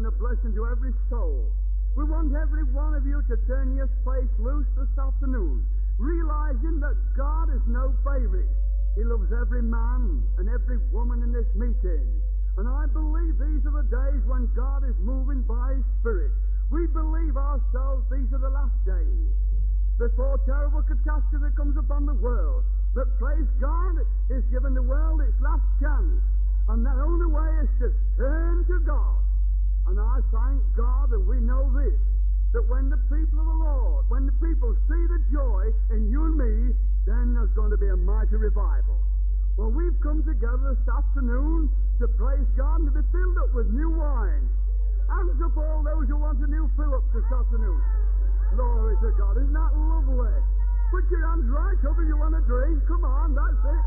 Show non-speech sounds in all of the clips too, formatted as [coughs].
send a blessing to every soul. We want every one of you to turn your faith loose this afternoon, realizing that God is no favorite. He loves every man and every woman in this meeting. And I believe these are the days when God is moving by His Spirit. We believe ourselves these are the last days. Before terrible catastrophe comes upon the world, But praise God is giving the world its last chance. And the only way is to turn to God. And I thank God that we know this, that when the people of the Lord, when the people see the joy in you and me, then there's going to be a mighty revival. Well, we've come together this afternoon to praise God and to be filled up with new wine. Hands up all those who want a new fill up this afternoon. Glory to God. Isn't that lovely? Put your hands right if you want a drink. Come on, that's it.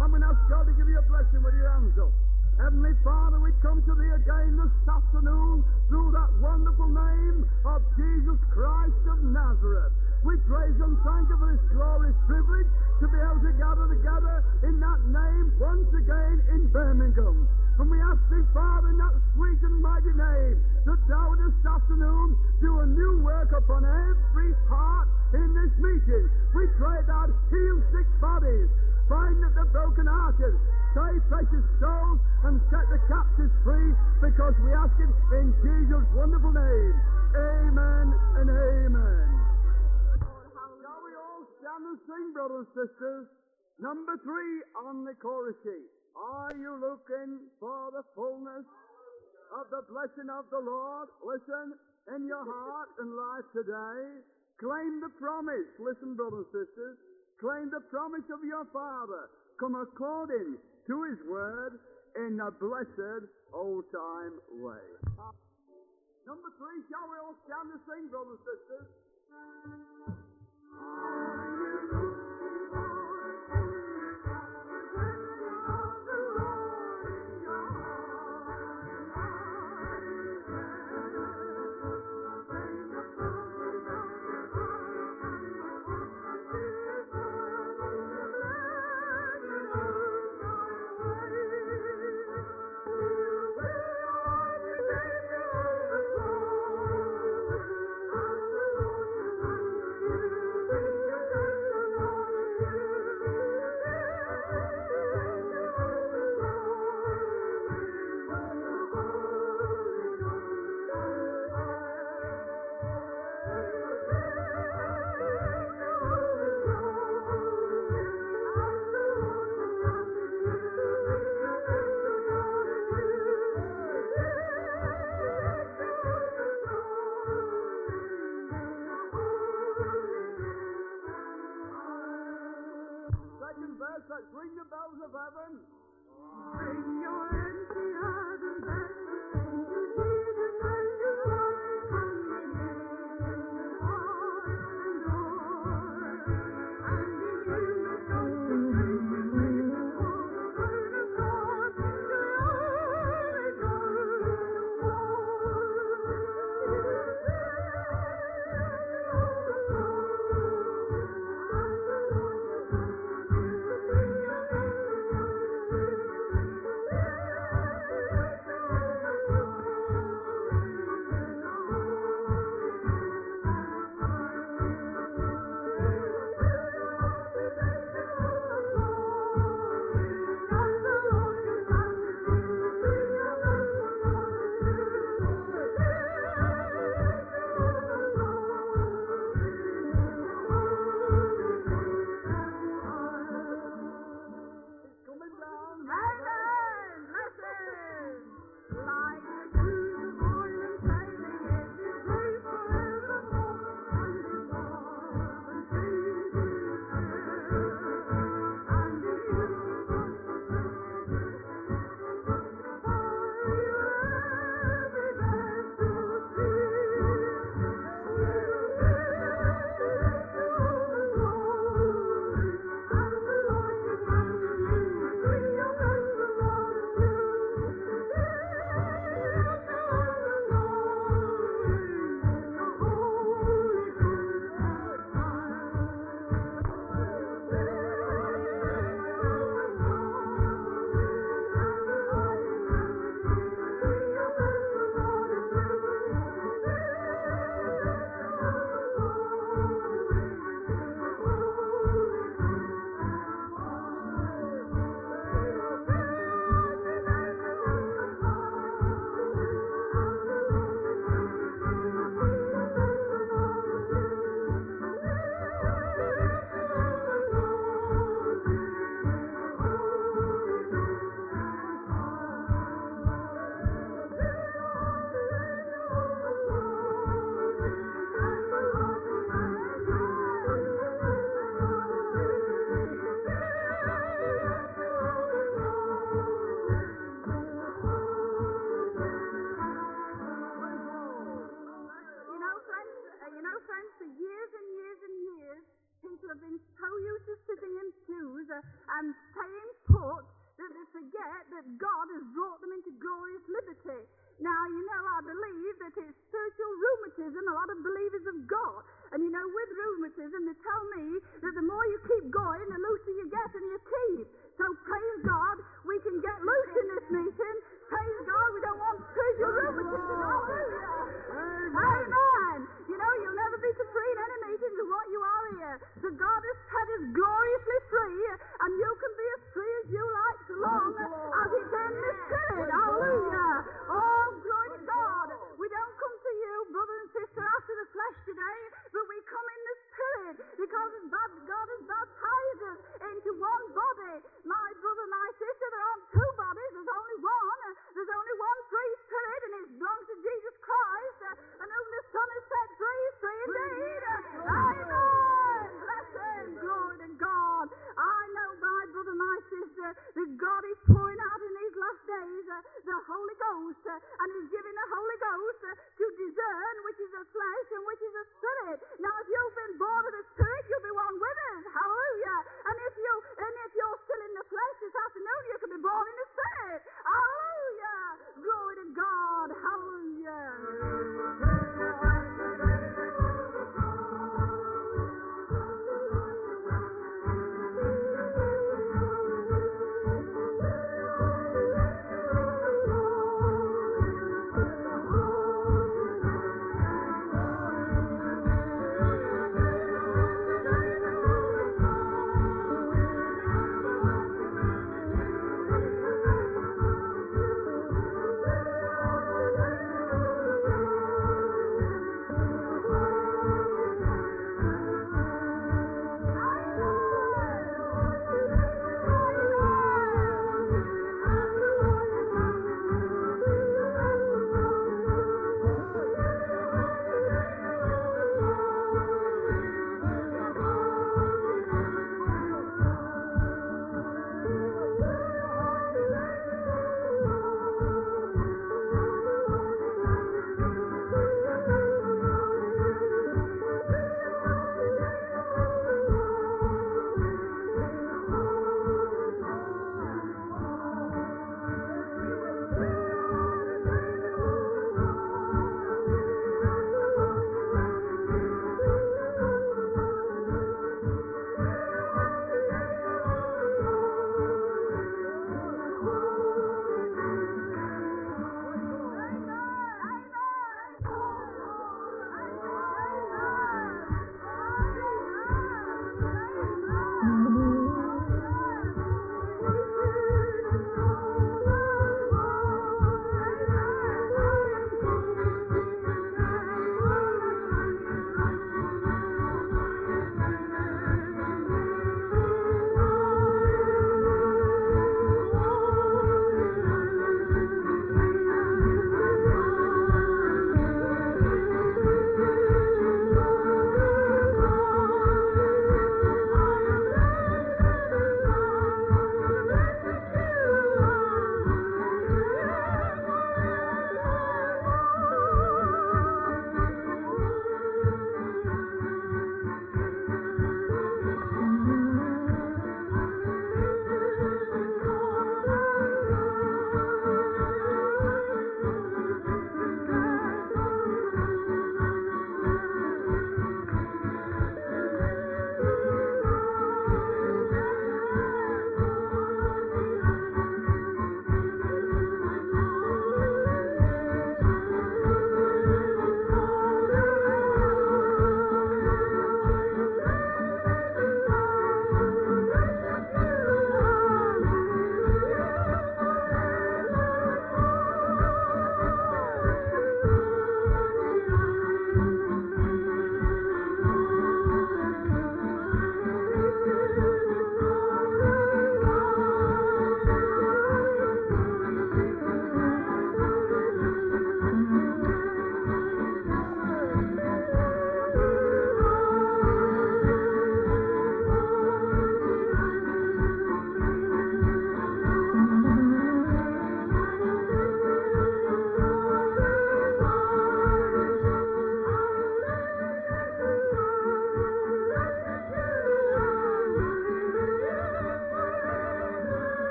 I'm going to ask God to give you a blessing with your hands up. Heavenly Father, we come to Thee again this afternoon through that wonderful name of Jesus Christ of Nazareth. We praise and thank You for this glorious privilege to be able to gather together in that name once again in Birmingham. And we ask Thee, Father, in that sweet and mighty name, that Thou this afternoon do a new work upon every heart in this meeting. We pray that heal sick bodies, bind up the broken-hearted, save precious souls, and set the captives free, because we ask it in Jesus' wonderful name. Amen and amen. Shall we all stand and sing, brothers and sisters? Number three on the chorus sheet. Are you looking for the fullness of the blessing of the Lord? Listen, in your heart and life today, claim the promise. Listen, brothers and sisters, claim the promise of your Father. Come according to His word in a blessed old time way. Number three, shall we all stand and sing, brothers and sisters?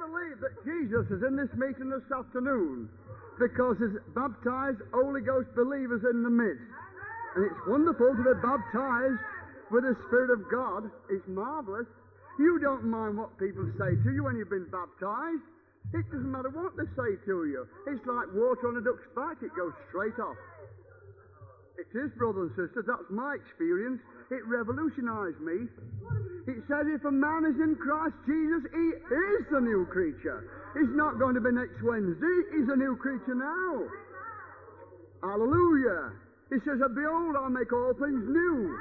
Believe that Jesus is in this meeting this afternoon because there's baptized Holy Ghost believers in the midst. And it's wonderful to be baptized with the Spirit of God. It's marvelous. You don't mind what people say to you when you've been baptized. It doesn't matter what they say to you. It's like water on a duck's back, it goes straight off. It is, brothers and sisters, that's my experience. It revolutionized me. It says if a man is in Christ Jesus, he is the new creature. He's not going to be next Wednesday, he's a new creature now. Hallelujah. He says, Behold, I make all things new.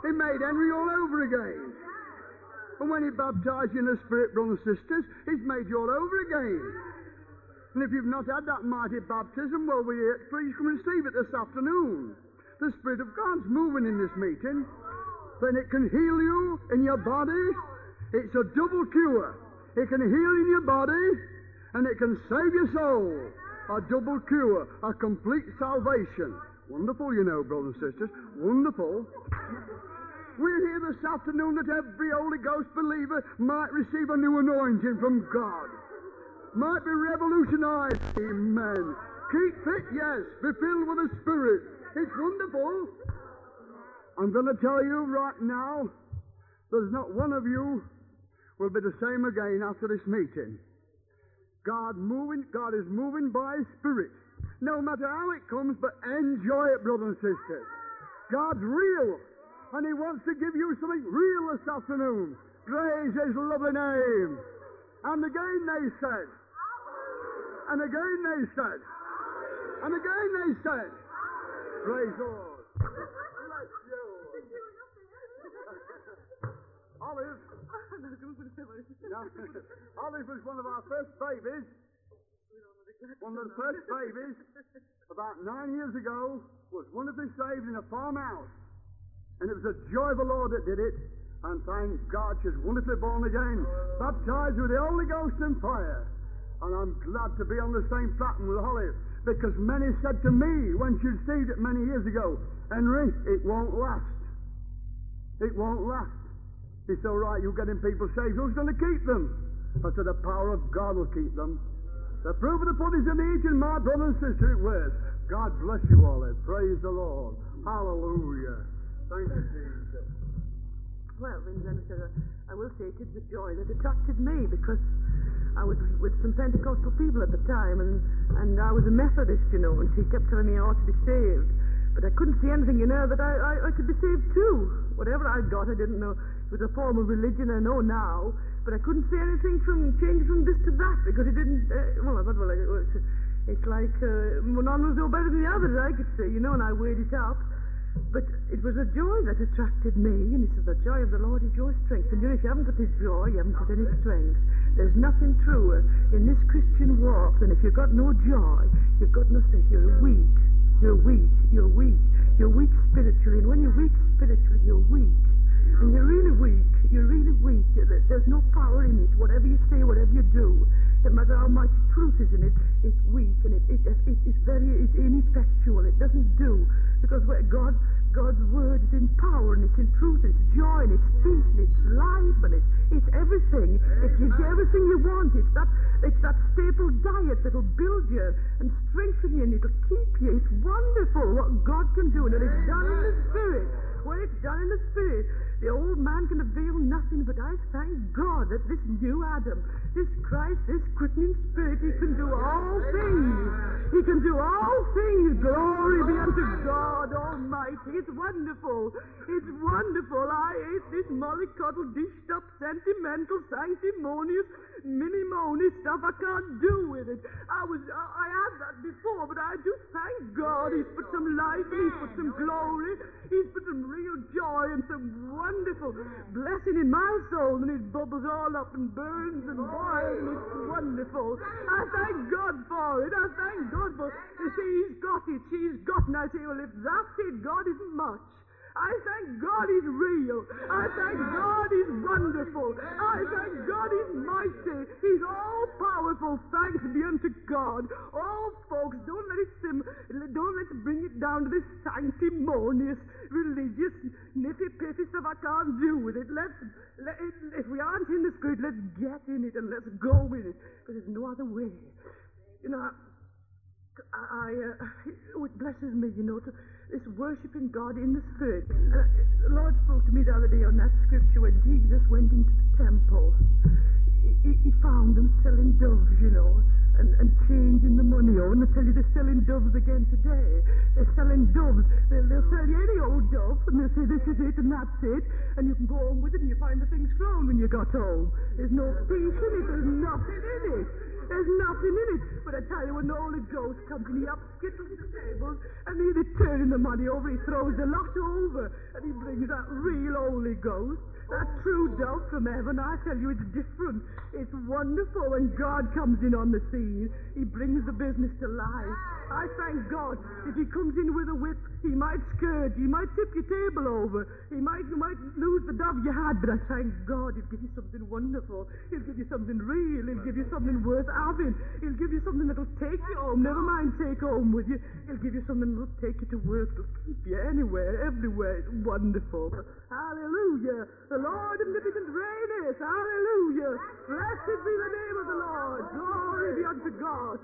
He made Henry all over again. And when he baptized you in the Spirit, brothers and sisters, he's made you all over again. And if you've not had that mighty baptism, well, we, please come and receive it this afternoon. The Spirit of God's moving in this meeting. Then it can heal you in your body. It's a double cure. It can heal in your body, and it can save your soul. A double cure, a complete salvation. Wonderful, you know, brothers and sisters. Wonderful. We're here this afternoon that every Holy Ghost believer might receive a new anointing from God. Might be revolutionized. Amen. Keep fit, yes. Be filled with the Spirit. Wonderful. I'm going to tell you right now, there's not one of you will be the same again after this meeting. God moving, God is moving by Spirit. No matter how it comes, but enjoy it, brothers and sisters. God's real, and He wants to give you something real this afternoon. Praise His lovely name. And again they said, and again they said, and again they said, Praise the Lord. Bless you. Olive. [laughs] Oh, no, [laughs] Olive was one of our first babies. One of the first babies, about nine years ago, was wonderfully saved in a farmhouse. And it was the joy of the Lord that did it. And thank God she's wonderfully born again, baptized with the Holy Ghost and fire. And I'm glad to be on the same platform with Olive. Because many said to me when she received it many years ago, Henry, it won't last. It won't last. It's all right, you're getting people saved. Who's going to keep them? I said, the power of God will keep them. The proof of the pudding's in the eating, my brother and sister, it was. God bless you, Olive. Praise the Lord. Hallelujah. Thank you, Jesus. Well, said, I will say it is the joy that attracted me because I was with some Pentecostal people at the time and, and I was a Methodist, you know, and she kept telling me I ought to be saved. But I couldn't see anything in her that I, I, I could be saved too. Whatever I got, I didn't know. It was a form of religion, I know now. But I couldn't see anything from change from this to that because it didn't. Uh, well, I thought, well, it was, it's like uh, one was no better than the other, I could say, you know, and I weighed it up. But it was a joy that attracted me, and he says, The joy of the Lord is your strength. And you know, if you haven't got his joy, you haven't got any strength. There's nothing truer in this Christian walk than if you've got no joy, you've got no strength. You're weak. You're weak. You're weak. You're weak spiritually. And when you're weak spiritually, you're weak. And you're really weak. You're really weak. There's no power in it. Whatever you say, whatever you do, no matter how much truth is in it, it's weak and it, it, it, it's very it's ineffectual. It doesn't do because where God God's word is in power and it's in truth, and it's joy and it's peace and it's life and it's it's everything. It gives you everything you want. It's that it's that staple diet that'll build you and strengthen you and it'll keep you. It's wonderful what God can do and it's done in the spirit. When it's done in the spirit, the old man can avail nothing, but I thank God that this new Adam, this Christ, this quickening spirit, he can do all things. He can do all things. Glory be unto God Almighty. It's wonderful. It's wonderful. I hate this mollycoddle, dished up, sentimental, sanctimonious, minimony stuff. I can't do with it. I was, I, I had that before, but I do thank God. He's put some life, he's put some glory, he's put some real joy and some wonderful blessing in my soul, and it bubbles all up and burns and boils, and it's wonderful. I thank God for it. I thank God for it. You see, he's got it. She's got it. And I say, well, if that's it, God isn't much. I thank God He's real. I thank God He's wonderful. I thank God He's mighty. He's all powerful. Thanks be unto God. Oh, folks, don't let it sim. Don't let's bring it down to this sanctimonious, religious, nippy-pippy stuff. I can't do with it. Let's, let it, if we aren't in the Spirit, let's get in it and let's go with it. Because there's no other way. You know, I, I uh, it blesses me, you know, to this worshiping God in the Spirit. And I, the Lord spoke to me the other day on that scripture when Jesus went into the temple. He, he, found them selling doves, you know, and, and changing the money. Oh, and I tell you, they're selling doves again today. They're selling doves. They'll, they'll sell you any old dove, and they'll say this is it and that's it, and you can go home with it, and you find the thing's thrown when you got home. There's no peace in it. There's nothing in it. There's nothing in it. But I tell you, when the Holy Ghost comes and he upskittles the tables and he's turning the money over, he throws the lot over and he brings that real Holy Ghost. That true dove from heaven, I tell you, it's different. It's wonderful when God comes in on the scene. He brings the business to life. I thank God. If he comes in with a whip, he might scourge, he might tip your table over, he might, you might lose the dove you had, but I thank God he'll give you something wonderful. He'll give you something real. He'll give you something worth having. He'll give you something that'll take you home. Never mind take home with you. He'll give you something that'll take you to work, that'll keep you anywhere, everywhere. It's wonderful. Hallelujah. The Lord omnipotent reigneth. Hallelujah. Blessed be the name of the Lord. Glory be unto God.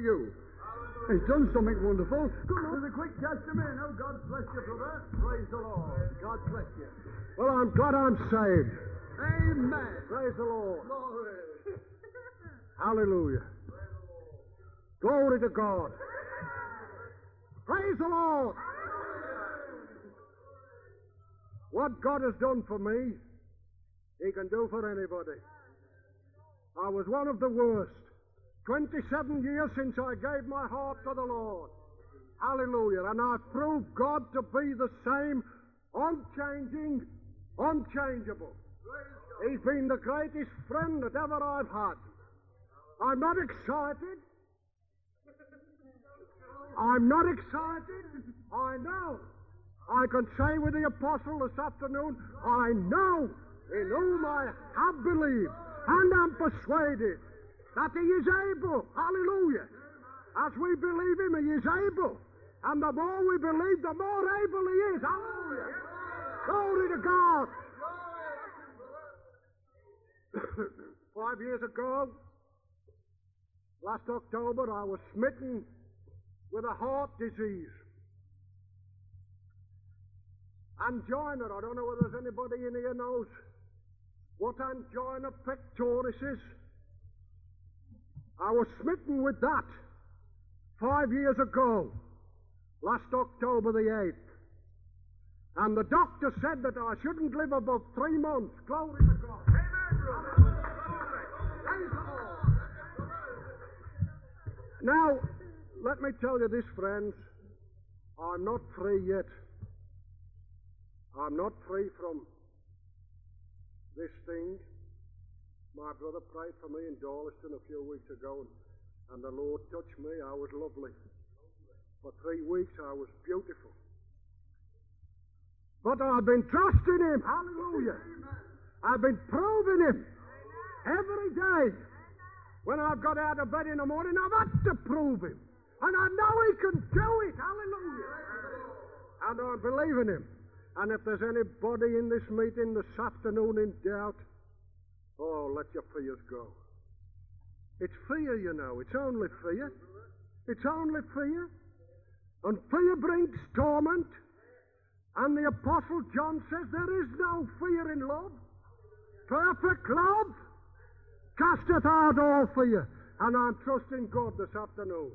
For you. He's done something wonderful. Come on, with a quick testimony. Oh, God bless you, brother. Praise the Lord. God bless you. Well, I'm glad I'm saved. Amen. Praise the Lord. Glory. [laughs] Hallelujah. Glory to God. Praise the Lord. What God has done for me, He can do for anybody. I was one of the worst. 27 years since I gave my heart to the Lord. Hallelujah. And I've proved God to be the same, unchanging, unchangeable. He's been the greatest friend that ever I've had. I'm not excited. I'm not excited. I know. I can say with the apostle this afternoon, I know in whom I have believed and am persuaded that he is able. Hallelujah. As we believe him, he is able. And the more we believe, the more able he is. Hallelujah. Glory to God. [coughs] Five years ago, Last October I was smitten with a heart disease. And Angina, I don't know whether there's anybody in here knows what angina pectoris is. I was smitten with that five years ago, last October the 8th. And the doctor said that I shouldn't live above three months. Glory to God. Now, let me tell you this, friends. I'm not free yet. I'm not free from this thing. My brother prayed for me in Darlaston a few weeks ago, and, and the Lord touched me. I was lovely. For three weeks, I was beautiful. But I've been trusting Him. Hallelujah. I've been proving Him every day. When I've got out of bed in the morning, I've had to prove Him. And I know He can do it. Hallelujah. And I believe in Him. And if there's anybody in this meeting this afternoon in doubt, oh, let your fears go. It's fear, you know. It's only fear. It's only fear. And fear brings torment. And the Apostle John says there is no fear in love. Perfect love casteth out all fear. And I'm trusting God this afternoon.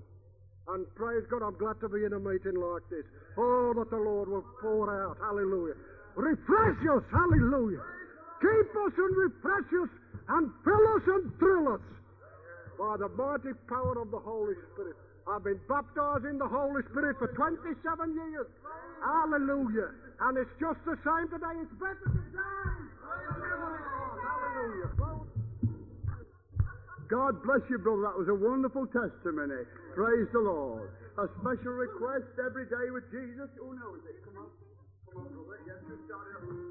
And praise God, I'm glad to be in a meeting like this. Oh, that the Lord will pour out. Hallelujah. Refresh us. Hallelujah. Keep us and refresh us and fill us and thrill us by the mighty power of the Holy Spirit. I've been baptized in the Holy Spirit for 27 years. Hallelujah. And it's just the same today. It's better today. Hallelujah. God bless you, brother. That was a wonderful testimony. Praise the Lord. A special request every day with Jesus. Who knows it? Come on. Come on, brother. Yes, you started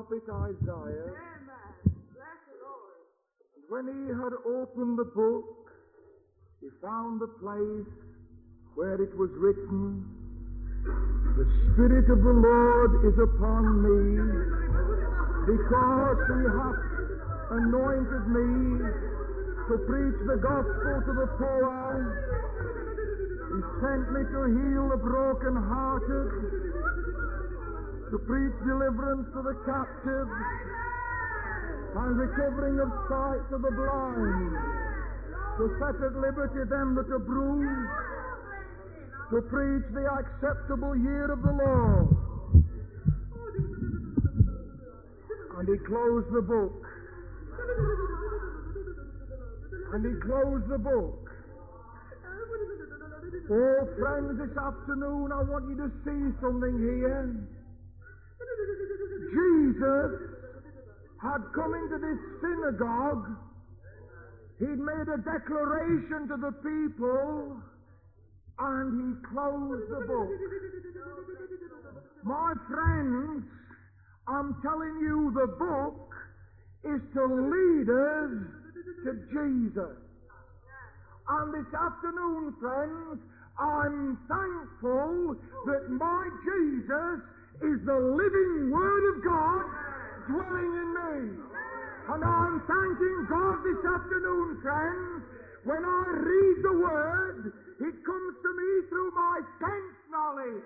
prophet Isaiah. And when he had opened the book, he found the place where it was written, The Spirit of the Lord is upon me, because he hath anointed me to preach the gospel to the poor. He sent me to heal the broken-hearted, to preach deliverance to the captives, and recovering of sight to the blind, to set at liberty them that are bruised, to preach the acceptable year of the Lord. And he closed the book. And he closed the book. Oh, friends, this afternoon I want you to see something here. Jesus had come into this synagogue. He'd made a declaration to the people, and he closed the book. My friends, I'm telling you, the book is to lead us to Jesus. And this afternoon, friends, I'm thankful that my Jesus is the living Word of God dwelling in me. And I'm thanking God this afternoon, friends, when I read the Word, it comes to me through my sense knowledge.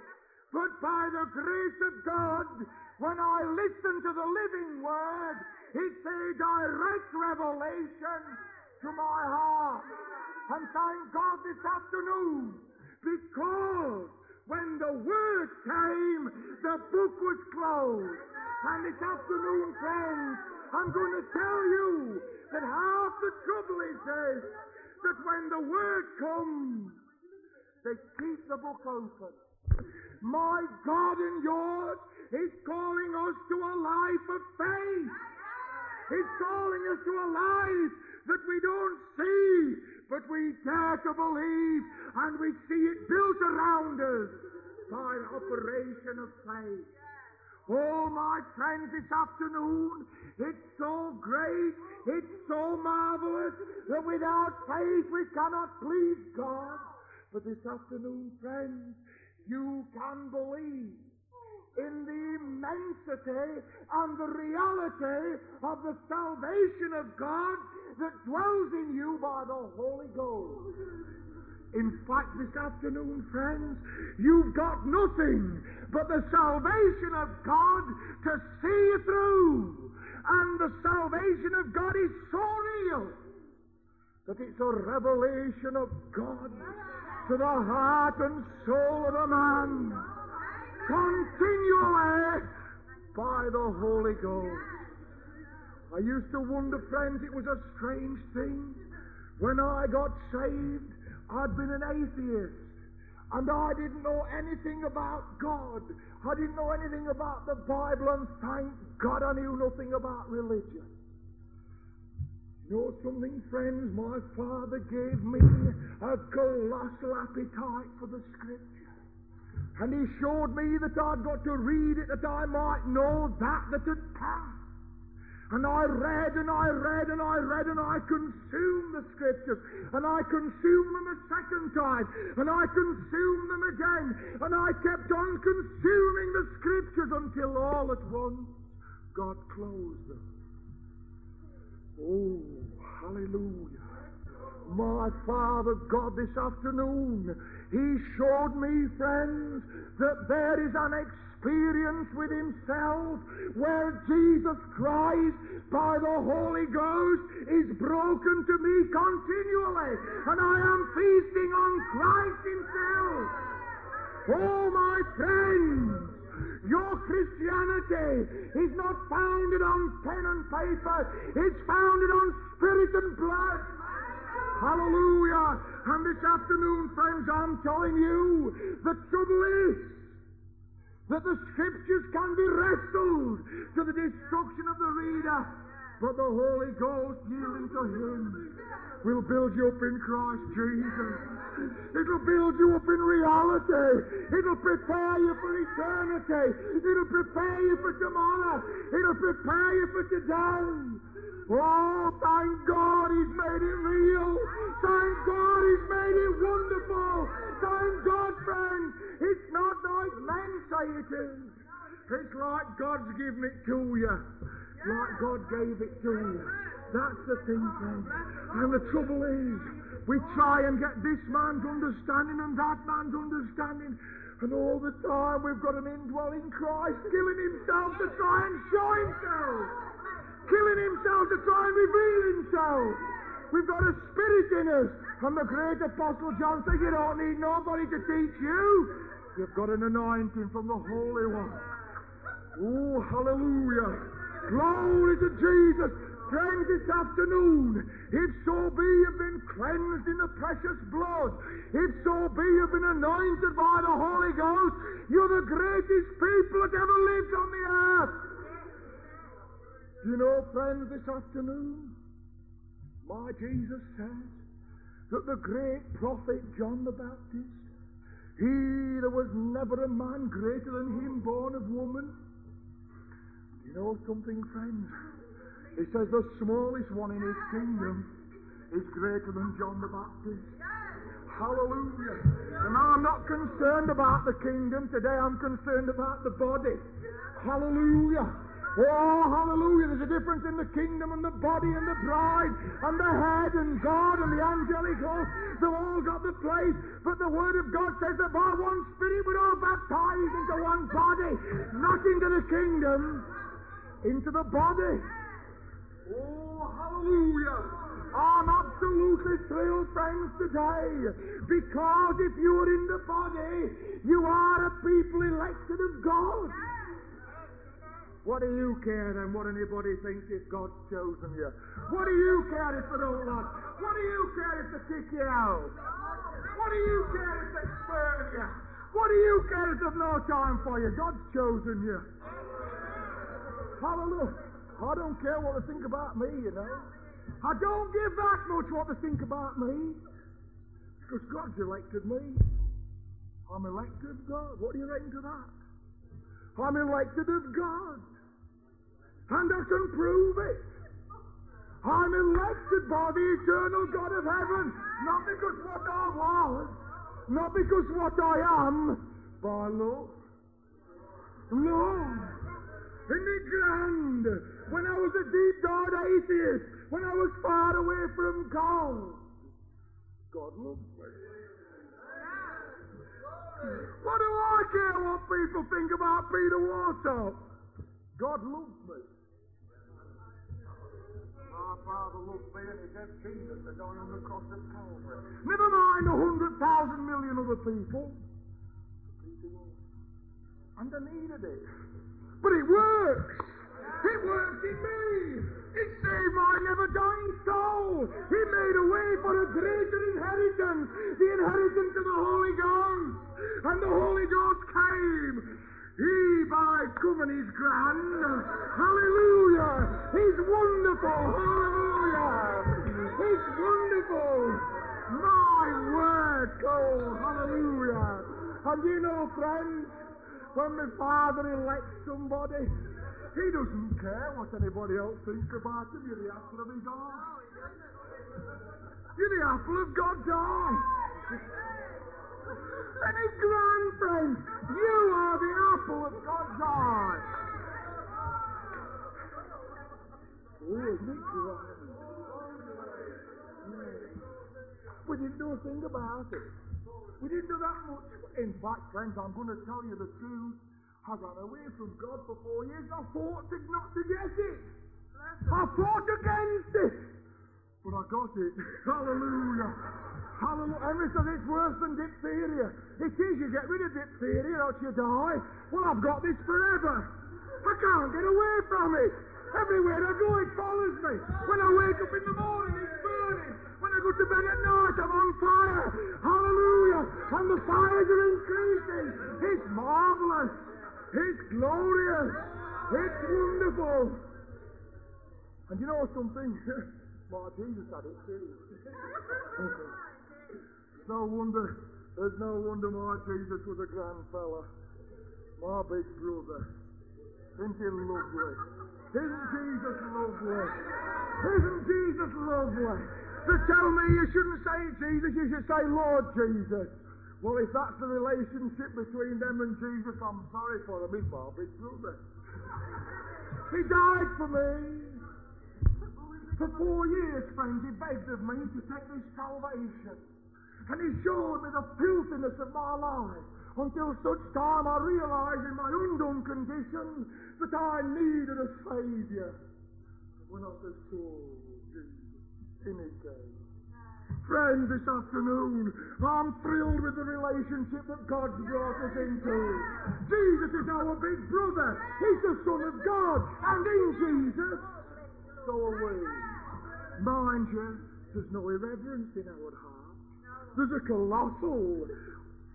But by the grace of God, when I listen to the living Word, it's a direct revelation to my heart. And thank God this afternoon, because when the Word came, the book was closed. And this afternoon, friends, I'm going to tell you that half the trouble is this, that when the Word comes, they keep the book open. My God and yours is calling us to a life of faith. He's calling us to a life that we don't see, but we dare to believe, and we see it built around us by an operation of faith. Oh, my friends, this afternoon, it's so great, it's so marvelous that without faith we cannot please God. But this afternoon, friends, you can believe in the immensity and the reality of the salvation of God that dwells in you by the Holy Ghost. In fact, this afternoon, friends, you've got nothing but the salvation of God to see you through. And the salvation of God is so real that it's a revelation of God to the heart and soul of a man continually by the Holy Ghost. I used to wonder, friends, it was a strange thing. When I got saved, I'd been an atheist. And I didn't know anything about God. I didn't know anything about the Bible, and thank God I knew nothing about religion. You know something, friends? My father gave me a colossal appetite for the Scripture. And he showed me that I'd got to read it that I might know that that had passed. And I read and I read and I read and I consumed the scriptures. And I consumed them a second time. And I consumed them again. And I kept on consuming the scriptures until all at once God closed them. Oh, hallelujah. My Father God this afternoon, He showed me, friends, that there is an experience with Himself where Jesus Christ, by the Holy Ghost, is broken to me continually. And I am feasting on Christ Himself. Oh, my friends, your Christianity is not founded on pen and paper. It's founded on spirit and blood. Hallelujah. And this afternoon, friends, I'm telling you, the trouble is that the scriptures can be wrestled to the destruction of the reader, but the Holy Ghost yielding to Him will build you up in Christ Jesus. It'll build you up in reality. It'll prepare you for eternity. It'll prepare you for tomorrow. It'll prepare you for today. Oh, thank God He's made it real. Thank God He's made it wonderful. Thank God, friends. It's not like men say it is. It's like God's given it to you. Like God gave it to you. That's the thing, friends. And the trouble is, we try and get this man's understanding and that man's understanding. And all the time we've got an indwelling Christ killing himself to try and show himself. Killing himself to try and reveal himself. We've got a spirit in us. And the great apostle John said, you don't need nobody to teach you. You've got an anointing from the Holy One. Oh, hallelujah. Glory to Jesus. Friends, this afternoon, if so be you've been cleansed in the precious blood, if so be you've been anointed by the Holy Ghost, you're the greatest people that ever lived on the earth. You know, friends, this afternoon, my Jesus says that the great prophet John the Baptist, he, there was never a man greater than him born of woman. You know something, friends? He says the smallest one in his kingdom is greater than John the Baptist. Hallelujah. And I'm not concerned about the kingdom today, I'm concerned about the body. Hallelujah. Oh, hallelujah. There's a difference in the kingdom and the body and the bride and the head and God and the angelic host. They've all got the place. But the Word of God says that by one Spirit we're all baptized into one body. Not into the kingdom, into the body. Oh, hallelujah. I'm absolutely thrilled, friends, today. Because if you're in the body, you are a people elected of God. What do you care then what anybody thinks if God's chosen you? What do you care if they don't like? What do you care if they kick you out? What do you care if they spurn you? What do you care if there's no time for you? God's chosen you. Hallelujah. I don't care what they think about me, you know. I don't give that much what they think about me. Because God's elected me. I'm elected God. What do you reckon to that? I'm elected of God. And I can prove it. I'm elected by the eternal God of heaven. Not because what I was, not because what I am, by love. Love. Isn't it grand? When I was a deep dark atheist, when I was far away from God, God loved me. What do I care what people think about Peter Wartop? God loves me. Father he Jesus on the cross of Calvary. Never mind a hundred thousand million other people. And I needed it. But it works. It works in me. It saved my never dying soul. He made a way for a greater inheritance, the inheritance of the Holy Ghost. And the Holy Ghost came. He by coming is grand. Hallelujah. He's wonderful. Hallelujah. He's wonderful. My word, oh, hallelujah. And you know, friends, when the Father elects somebody, he doesn't care what anybody else thinks about him. You're the apple of his eye. You're the apple of God's eye. And his grand you are the apple of God's eye. Oh, isn't it grand? We didn't do a thing about it. We didn't do that much. In fact, friends, I'm going to tell you the truth. I ran away from God for four years. I fought to not to get it. I fought against it. But I got it. [laughs] Hallelujah. Hallelujah. Says it's worse than diphtheria. It is. You get rid of diphtheria, else you die. Well, I've got this forever. I can't get away from it. Everywhere I go, it follows me. When I wake up in the morning, it's burning. When I go to bed at night, I'm on fire. Hallelujah. And the fires are increasing. It's marvelous. It's glorious. It's wonderful. And you know something? [laughs] My Jesus had it too. [laughs] no wonder. There's no wonder my Jesus was a grand fella. My big brother. Isn't he lovely? Isn't Jesus lovely? Isn't Jesus lovely? To tell me you shouldn't say Jesus, you should say Lord Jesus. Well, if that's the relationship between them and Jesus, I'm sorry for him. He's my big brother. He died for me. For four years, friends, he begged of me to take this salvation. And he showed me the filthiness of my life until such time I realized in my undone condition that I needed a Savior. And when I said, so, Jesus, in it came. Friends, this afternoon, I'm thrilled with the relationship that God's brought us into. Jesus is our big brother. He's the Son of God. And in Jesus, so are we. Mind you, there's no irreverence in our heart. There's a colossal,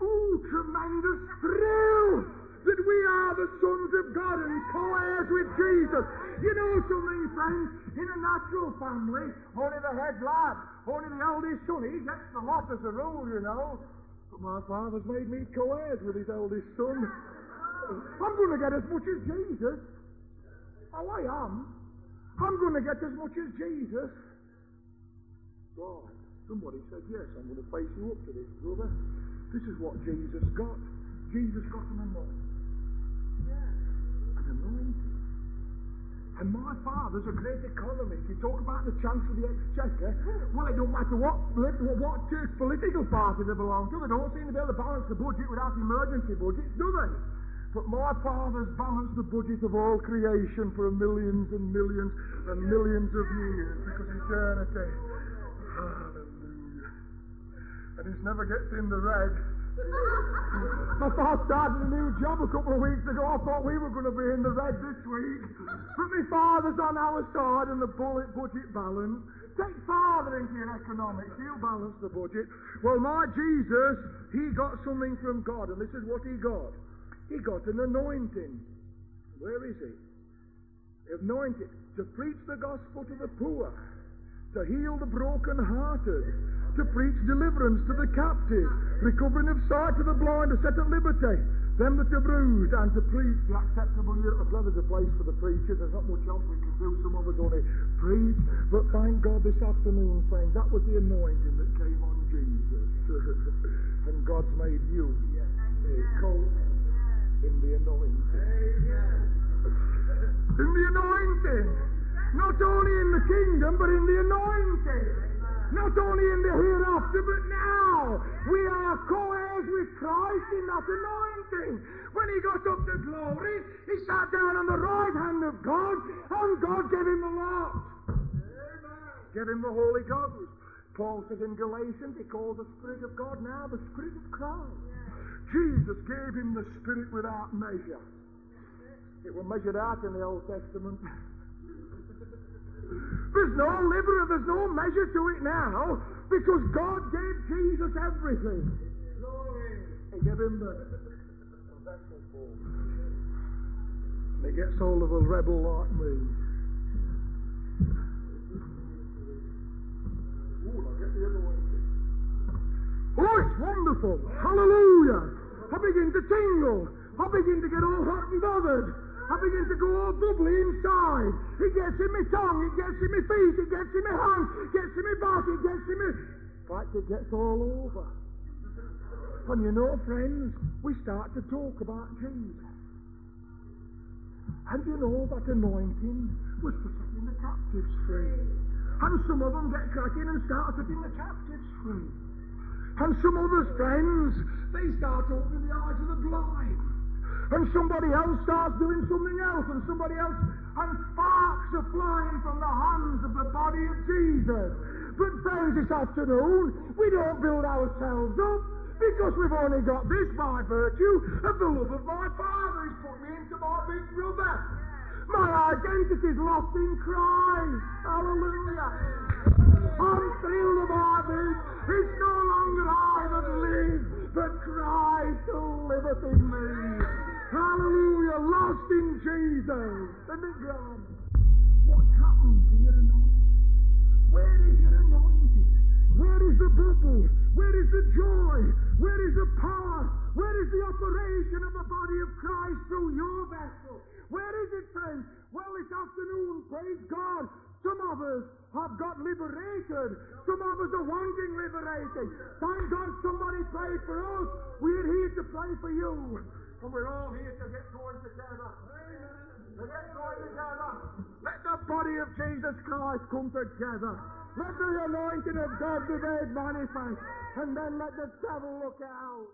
oh, tremendous thrill that we are the sons of God and co-heirs with Jesus. You know something, friends? In a natural family, only the head lad, only the eldest son, he gets the lot as a rule, you know. But my father's made me co-heirs with his eldest son. I'm going to get as much as Jesus. Oh, I am. I'm going to get as much as Jesus. God, somebody said, yes, I'm going to face you up to this, brother. This is what Jesus got. Jesus got an anointing. An anointing. And my father's a great economist. You talk about the chancellor of the exchequer. Well, it don't matter what, what church political party they belong to. They don't seem to be able to balance the budget without emergency budgets, do they? But my father's balanced the budget of all creation for millions and millions and millions of years because eternity. Ah, And he never gets in the red. Thought [laughs] I started a new job a couple of weeks ago. I thought we were going to be in the red this week. But my father's on our side and the bullet budget balance. Take father into your economics. He'll balance the budget. Well, my Jesus, he got something from God, and this is what he got. He got an anointing. Where is he? Anointed to preach the gospel to the poor, to heal the broken-hearted, to preach deliverance to the captive, recovering of sight to the blind, to set at liberty them that are bruised, and to preach the acceptable year of God. is a place for the preacher. There's not much else we can do. Some of us only preach. But thank God this afternoon, friends, that was the anointing that came on Jesus. [laughs] and God's made you a coat in the anointing. [laughs] In the anointing. Not only in the kingdom, but in the anointing. Not only in the hereafter, but now. We are co-heirs with Christ in that anointing. When he got up to glory, he sat down on the right hand of God, and God gave him the lot. Gave him the Holy Ghost. Paul says in Galatians, he calls the Spirit of God now the Spirit of Christ. Jesus gave him the Spirit without measure. It was measured out in the Old Testament. There's no limit, there's no measure to it now, because God gave Jesus everything. He gave him the vessel for. And he gets hold of a rebel like me. Ooh, I get the anointing. Oh, it's wonderful. Hallelujah. I begin to tingle. I begin to get all hot and bothered. I begin to go all bubbly inside. It gets in my tongue, it gets in my feet, it gets in my hands, it gets in my body, it gets in my... In fact, it gets all over. And you know, friends, we start to talk about Jesus. And you know that anointing was for setting the captives free. And some of them get cracking and start setting the captives free. And some others, friends, they start opening the eyes of the blind. And somebody else starts doing something else, and somebody else, and sparks are flying from the hands of the body of Jesus. But friends, this afternoon, we don't build ourselves up because we've only got this by virtue of the love of my Father. He's put me into my big brother. My identity is lost in Christ. Hallelujah. I'm thrilled about this. It's no longer I that live, but Christ who liveth in me. Hallelujah. Lost in Jesus. Isn't it grand? What happened to your anointing? Where is your anointing? Where is the bubble? Where is the joy? Where is the power? Where is the operation of the body of Christ through your vessel? Where is it, friends? Well, this afternoon, praise God, some of us have got liberated. Some of us are wanting liberating. Thank God somebody prayed for us. We're here to pray for you. And we're all here to get going together. To get going together. Let the body of Jesus Christ come together. Let the anointing of God be made manifest. And then let the devil look out.